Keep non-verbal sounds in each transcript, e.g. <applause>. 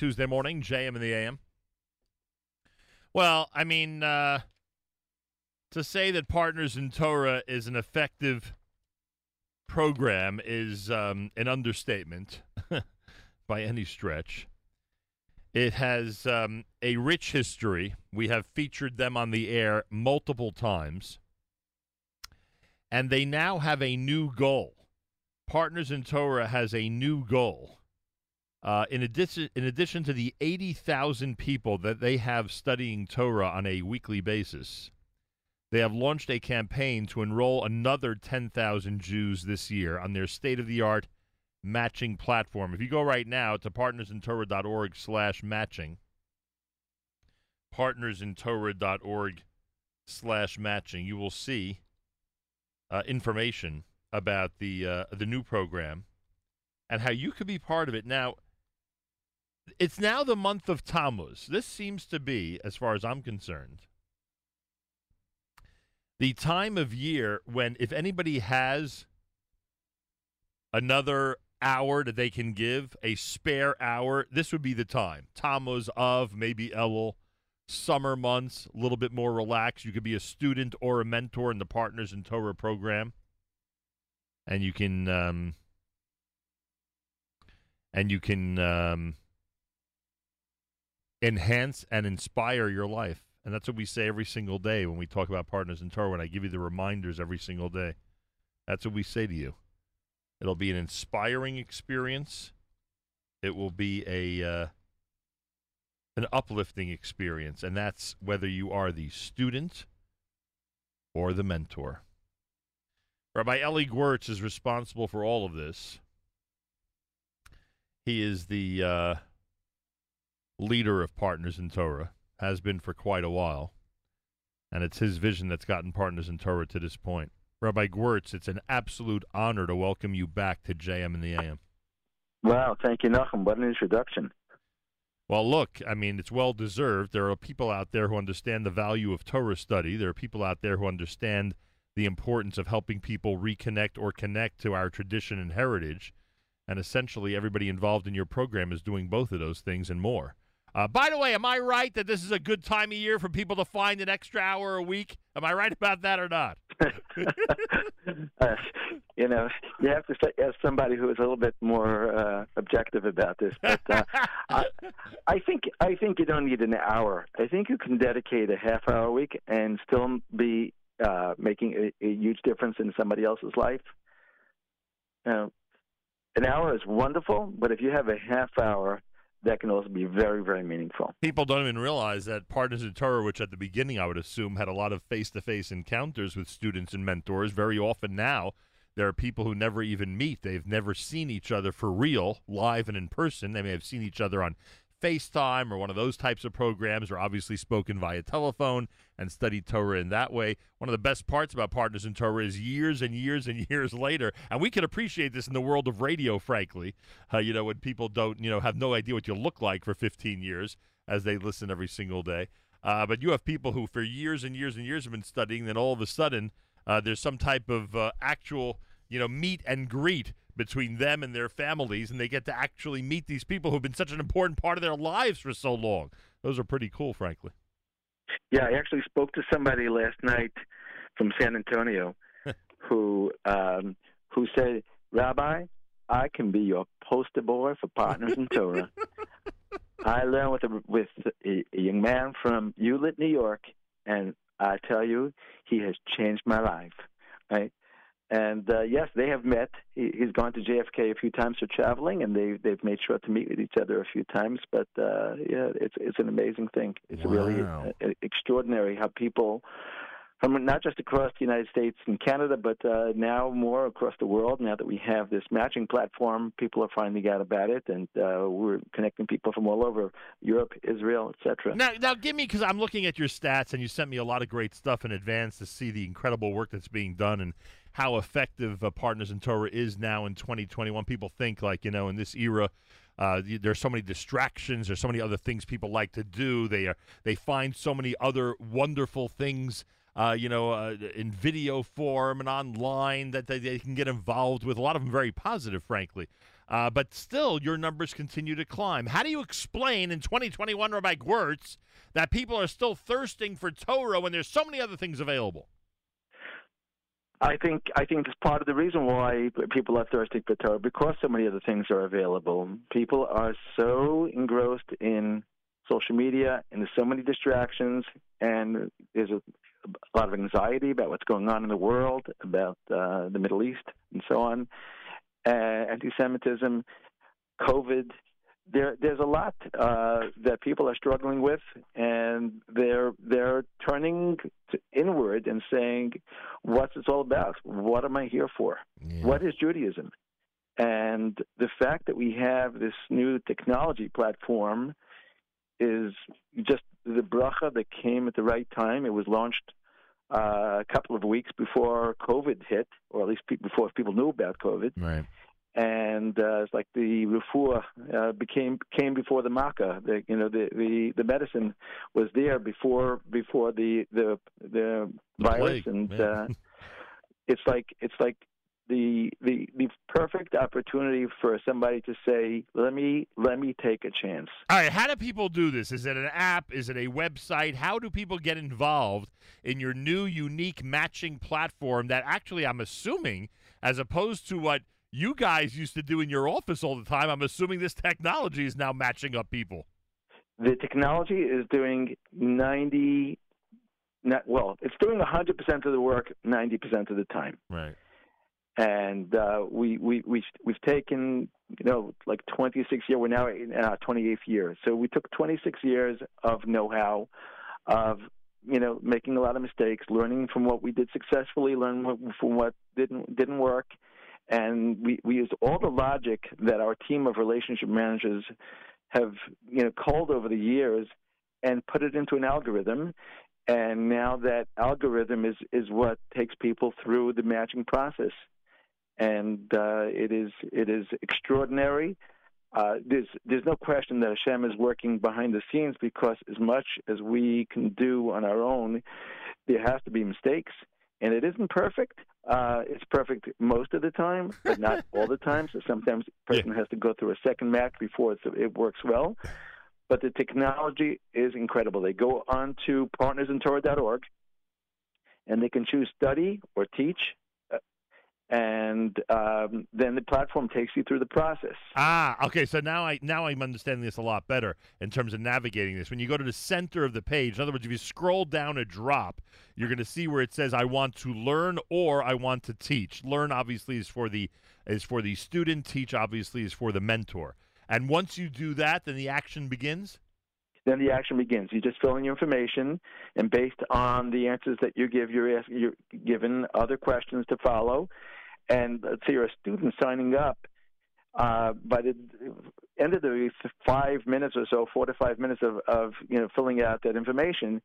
Tuesday morning, JM in the AM. Well, I mean, uh, to say that Partners in Torah is an effective program is um, an understatement <laughs> by any stretch. It has um, a rich history. We have featured them on the air multiple times. And they now have a new goal. Partners in Torah has a new goal. Uh, in addition, in addition to the 80,000 people that they have studying Torah on a weekly basis, they have launched a campaign to enroll another 10,000 Jews this year on their state-of-the-art matching platform. If you go right now to partnersintorah.org slash matching, partnersintorah.org slash matching, you will see uh, information about the uh, the new program and how you could be part of it. Now, it's now the month of Tammuz. This seems to be, as far as I'm concerned, the time of year when if anybody has another hour that they can give, a spare hour, this would be the time. Tammuz of maybe Elul, summer months, a little bit more relaxed. You could be a student or a mentor in the Partners in Torah program, and you can um, and you can um, enhance and inspire your life. And that's what we say every single day when we talk about Partners in Torah. When I give you the reminders every single day, that's what we say to you. It'll be an inspiring experience. It will be a uh, an uplifting experience, and that's whether you are the student or the mentor. Rabbi Eli Gewirtz is responsible for all of this. He is the uh, leader of Partners in Torah, has been for quite a while, and it's his vision that's gotten Partners in Torah to this point. Rabbi Gewirtz, it's an absolute honor to welcome you back to JM and the AM. Wow, thank you, Nachum. What an introduction. Well, look, I mean, it's well deserved. There are people out there who understand the value of Torah study. There are people out there who understand the importance of helping people reconnect or connect to our tradition and heritage. And essentially, everybody involved in your program is doing both of those things and more. Uh, by the way, am I right that this is a good time of year for people to find an extra hour a week? Am I right about that or not? <laughs> uh, you know, you have to say, ask somebody who is a little bit more uh, objective about this. But uh, <laughs> I, I think I think you don't need an hour. I think you can dedicate a half hour a week and still be uh, making a, a huge difference in somebody else's life. Uh, an hour is wonderful, but if you have a half hour that can also be very, very meaningful. People don't even realize that Partners in Torah, which at the beginning I would assume had a lot of face to face encounters with students and mentors, very often now there are people who never even meet. They've never seen each other for real, live and in person. They may have seen each other on FaceTime or one of those types of programs, or obviously spoken via telephone and studied Torah in that way. One of the best parts about Partners in Torah is years and years and <laughs> years later, and we can appreciate this in the world of radio, frankly. Uh, you know, when people don't, you know, have no idea what you look like for 15 years as they listen every single day. Uh, but you have people who, for years and years and years, have been studying. Then all of a sudden, uh, there's some type of uh, actual, you know, meet and greet between them and their families, and they get to actually meet these people who've been such an important part of their lives for so long. Those are pretty cool, frankly. Yeah, I actually spoke to somebody last night from San Antonio <laughs> who um, who said, "Rabbi, I can be your poster boy for Partners in Torah." <laughs> I learned with a, with a, a young man from Hewlett, New York, and I tell you, he has changed my life. Right? And uh, yes, they have met. He, he's gone to JFK a few times for traveling, and they they've made sure to meet with each other a few times. But uh, yeah, it's it's an amazing thing. It's wow. really uh, extraordinary how people from not just across the United States and Canada, but uh, now more across the world. Now that we have this matching platform, people are finding out about it, and uh, we're connecting people from all over Europe, Israel, etc. Now, now, give me because I'm looking at your stats, and you sent me a lot of great stuff in advance to see the incredible work that's being done and how effective uh, Partners in Torah is now in 2021. People think like you know in this era. Uh, there's so many distractions. There's so many other things people like to do. They are they find so many other wonderful things uh, you know, uh, in video form and online that they, they, can get involved with. A lot of them very positive, frankly. Uh, but still, your numbers continue to climb. How do you explain in 2021, Rabbi Gewirtz, that people are still thirsting for Torah when there's so many other things available? I think I think it's part of the reason why people are thirsty for Torah because so many other things are available. People are so engrossed in social media and there's so many distractions and there's a, a lot of anxiety about what's going on in the world, about uh, the Middle East and so on, uh, anti-Semitism, COVID, there there's a lot uh, that people are struggling with, and they're they're turning inward and saying, "What's this all about? What am I here for? Yeah. What is Judaism?" And the fact that we have this new technology platform is just the bracha that came at the right time. It was launched uh, a couple of weeks before COVID hit, or at least before people knew about COVID. Right and uh, it's like the refuah uh, became came before the makkah. The you know the, the the medicine was there before before the the the, the virus, and uh, it's like it's like the the the perfect opportunity for somebody to say, "Let me let me take a chance." All right, how do people do this? Is it an app? Is it a website? How do people get involved in your new unique matching platform that actually I'm assuming as opposed to what you guys used to do in your office all the time. I'm assuming this technology is now matching up people. The technology is doing 90, not, well, it's doing 100% of the work 90% of the time. Right. And uh, we, we, we, we've taken, you know, like 26 years, we're now in our 28th year. So we took 26 years of know how, of you know, making a lot of mistakes, learning from what we did successfully, learning from what didn't didn't work, and we, we used all the logic that our team of relationship managers have you know culled over the years and put it into an algorithm. And now that algorithm is is what takes people through the matching process. And uh, it is it is extraordinary. Uh, there's there's no question that Hashem is working behind the scenes because as much as we can do on our own, there has to be mistakes, and it isn't perfect. Uh, it's perfect most of the time, but not <laughs> all the time. So sometimes a person yeah. has to go through a second match before it works well. But the technology is incredible. They go on to partnersintorah.org, and they can choose study or teach and um, then the platform takes you through the process. Ah, okay. So now I now I'm understanding this a lot better in terms of navigating this. When you go to the center of the page, in other words, if you scroll down a drop, you're going to see where it says "I want to learn" or "I want to teach." Learn obviously is for the is for the student. Teach obviously is for the mentor. And once you do that, then the action begins then the action begins. You just fill in your information, and based on the answers that you give, you're, you're given other questions to follow and let's say you're a student signing up, uh, by the end of the five minutes or so, four to five minutes of, of you know filling out that information,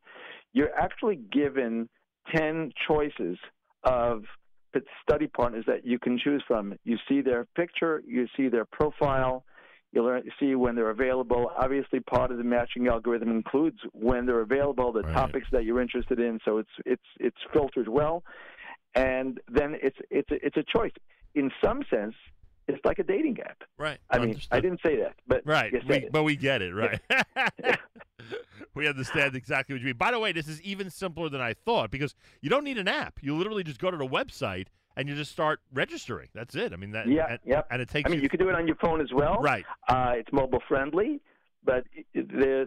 you're actually given ten choices of study partners that you can choose from. You see their picture, you see their profile, you learn you see when they're available. Obviously, part of the matching algorithm includes when they're available, the right. topics that you're interested in. So it's it's it's filtered well and then it's it's a, it's a choice. In some sense, it's like a dating app. Right. I mean, I didn't say that, but right. We, but we get it. Right. <laughs> we understand exactly what you mean. By the way, this is even simpler than I thought because you don't need an app. You literally just go to the website and you just start registering. That's it. I mean that. Yeah. And, yep. And it takes. I mean, you, you can do it on your phone as well. Right. Uh, it's mobile friendly but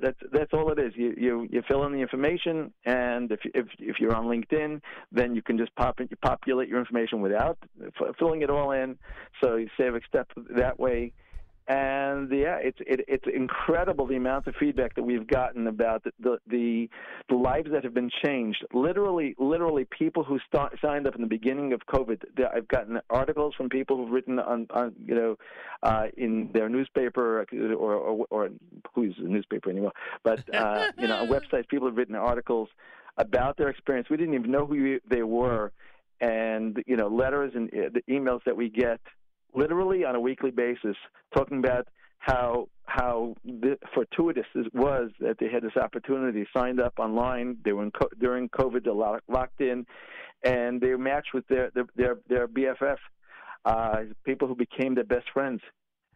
that's that's all it is. You you you fill in the information, and if if if you're on LinkedIn, then you can just pop it, you populate your information without filling it all in. So you save a step that way and yeah, it's it, it's incredible the amount of feedback that we've gotten about the the, the, the lives that have been changed. Literally, literally, people who start, signed up in the beginning of COVID. I've gotten articles from people who've written on, on you know, uh, in their newspaper or or, or who uses a newspaper anymore, but uh, you know, on <laughs> websites, people have written articles about their experience. We didn't even know who they were, and you know, letters and uh, the emails that we get literally on a weekly basis, talking about how how fortuitous it was that they had this opportunity, signed up online. They were in, during COVID, they locked in, and they matched with their their their, their BFF, uh, people who became their best friends.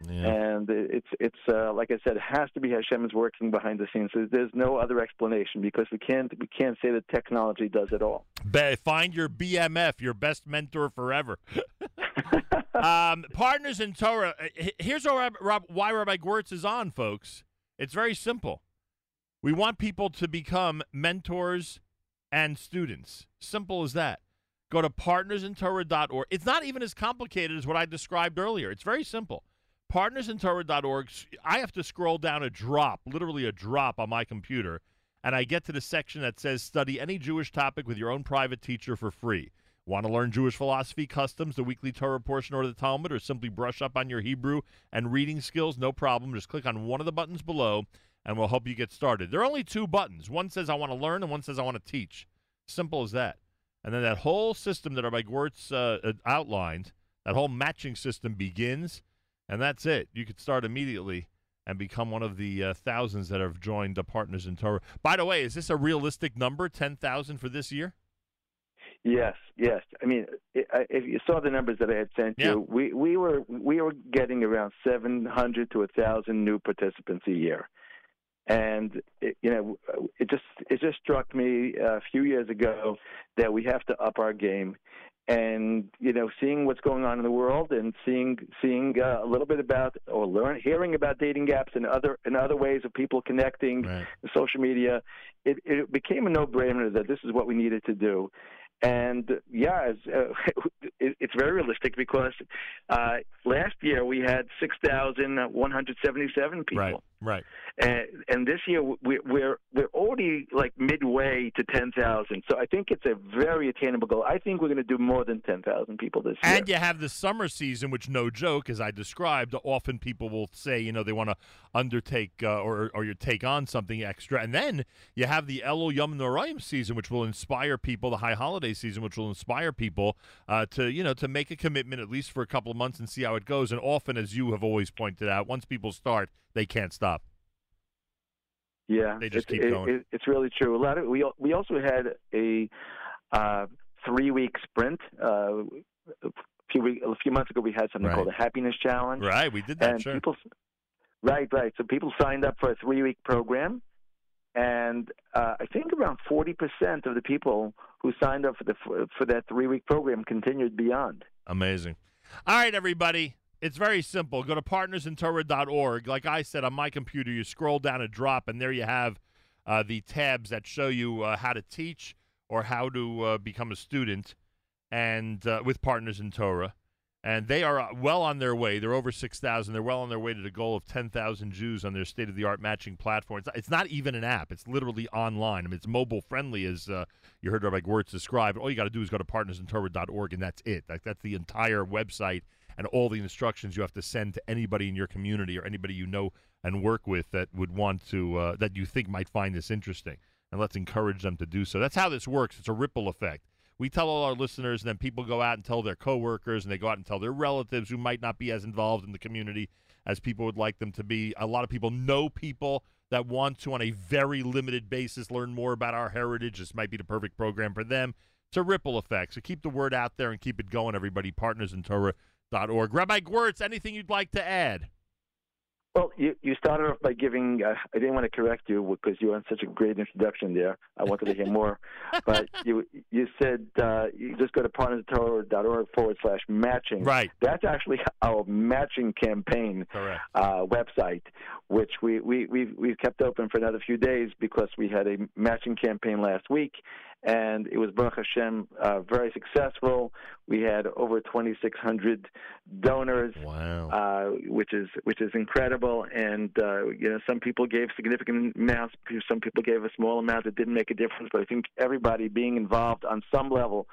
Yeah. And it's it's uh, like I said, it has to be Hashem is working behind the scenes. There's no other explanation because we can't we can't say that technology does it all. Be- find your BMF, your best mentor forever. <laughs> <laughs> um, partners in Torah. uh, Here's why, Rob, why Rabbi Gewirtz is on, folks. It's very simple. We want people to become mentors and students. Simple as that. Go to partnersintorah.org. It's not even as complicated as what I described earlier. It's very simple. Partnersintorah.org. I have to scroll down a drop, literally a drop on my computer, and I get to the section that says study any Jewish topic with your own private teacher for free. Want to learn Jewish philosophy, customs, the weekly Torah portion, or the Talmud, or simply brush up on your Hebrew and reading skills? No problem. Just click on one of the buttons below, and we'll help you get started. There are only two buttons. One says I want to learn, and one says I want to teach. Simple as that. And then that whole system that Rabbi Gewirtz uh, outlined, that whole matching system begins, and that's it. You could start immediately and become one of the uh, thousands that have joined the Partners in Torah. By the way, is this a realistic number, 10,000 for this year? Yes, yes. I mean, if you saw the numbers that I had sent Yeah. you, we we were we were getting around 700 to 1,000 new participants a year, and it, you know, it just it just struck me a few years ago that we have to up our game, and you know, seeing what's going on in the world and seeing seeing uh, a little bit about or learn hearing about dating gaps and other and other ways of people connecting Right. social media, it, it became a no-brainer that this is what we needed to do. And yeah, it's, uh, <laughs> it, it's very realistic because uh, last year we had 6,177 people. Right, right. And, and this year we're, we're we're already like midway to 10,000. So I think it's a very attainable goal. I think we're going to do more than 10,000 people this year. And you have the summer season, which no joke, as I described, often people will say, you know, they want to undertake uh, or or you take on something extra, and then you have the Elul Yom Noraim season, which will inspire people, the high holiday season, which will inspire people uh, to you know to make a commitment at least for a couple of months and see how it goes. And often, as you have always pointed out, once people start, they can't stop. Yeah, They just it's, keep going. it- it's really true. A lot of we we also had a uh, three week sprint. Uh, a few week, a few months ago, we had something Right. called the Happiness Challenge, Right, we did that. and sure. people. Right, right. So people signed up for a three week program, and uh, I think around forty percent of the people who signed up for the for, for that three week program continued beyond. Amazing. All right, everybody. It's very simple. Go to partnersintorah.org. Like I said on my computer, you scroll down a drop, and there you have uh, the tabs that show you uh, how to teach or how to uh, become a student, and uh, with Partners in Torah. And they are uh, well on their way. They're over 6,000. They're well on their way to the goal of 10,000 Jews on their state of the art matching platform. It's, it's not even an app, it's literally online. I mean, it's mobile friendly, as uh, you heard Rabbi Gewirtz describe. All you got to do is go to partnersintorah.org, and that's it. Like, that's the entire website and all the instructions you have to send to anybody in your community or anybody you know and work with that would want to, uh, that you think might find this interesting. And let's encourage them to do so. That's how this works. It's a ripple effect we tell all our listeners, and then people go out and tell their coworkers, and they go out and tell their relatives who might not be as involved in the community as people would like them to be. A lot of people know people that want to, on a very limited basis, learn more about our heritage. This might be the perfect program for them. It's a ripple effect. So keep the word out there and keep it going, everybody. Partnersintorah.org. Rabbi Gewirtz, anything you'd like to add? Well, you, you started off by giving. Uh, I didn't want to correct you because you had such a great introduction there. I wanted to hear more, <laughs> but you you said uh, you just go to partnerstorah.org forward slash matching. Right. That's actually our matching campaign uh, website, which we we we've, we've kept open for another few days because we had a matching campaign last week, and it was Baruch Hashem uh, very successful. We had over 2,600 donors Wow. uh, which is which is incredible. And uh, you know, some people gave significant amounts, some people gave a small amount that didn't make a difference. But I think everybody being involved on some level,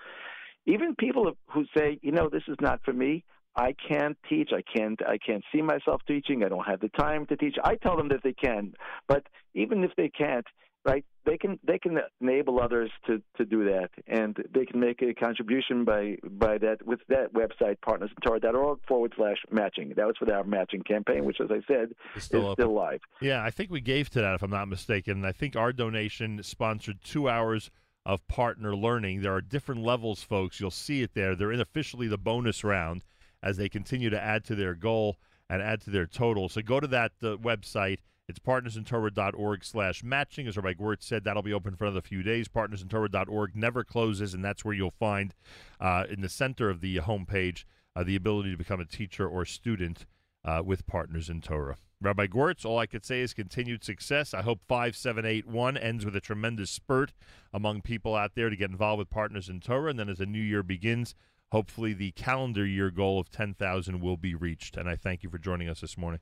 even people who say, you know, this is not for me. I can't teach. I can't. I can't see myself teaching. I don't have the time to teach. I tell them that they can, but even if they can't, right? They can they can enable others to, to do that, and they can make a contribution by by that with that website partnerstorah.org forward slash matching. That was for our matching campaign, which, as I said, It's is still open. still live. Yeah, I think we gave to that, if I'm not mistaken. I think our donation sponsored two hours of partner learning. There are different levels, folks. You'll see it there. They're in officially the bonus round as they continue to add to their goal. and add to their total. So go to that uh, website. It's partnersintorah.org slash matching. As Rabbi Gewirtz said, that'll be open for another few days. Partnersintorah.org never closes, and that's where you'll find uh, in the center of the homepage uh, the ability to become a teacher or student uh, with Partners in Torah. Rabbi Gewirtz, all I could say is continued success. I hope 5781 ends with a tremendous spurt among people out there to get involved with Partners in Torah. And then as the new year begins, hopefully the calendar year goal of 10,000 will be reached. And I thank you for joining us this morning.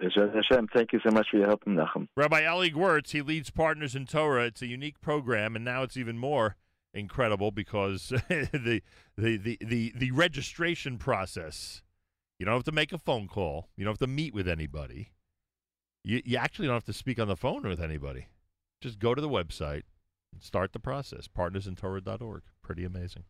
Hashem, thank you so much for your help, Nachum. Rabbi Eli Gewirtz, he leads Partners in Torah. It's a unique program, and now it's even more incredible because <laughs> the, the, the, the, the registration process, you don't have to make a phone call. You don't have to meet with anybody. You, you actually don't have to speak on the phone with anybody. Just go to the website and start the process, partnersintorah.org. Pretty amazing.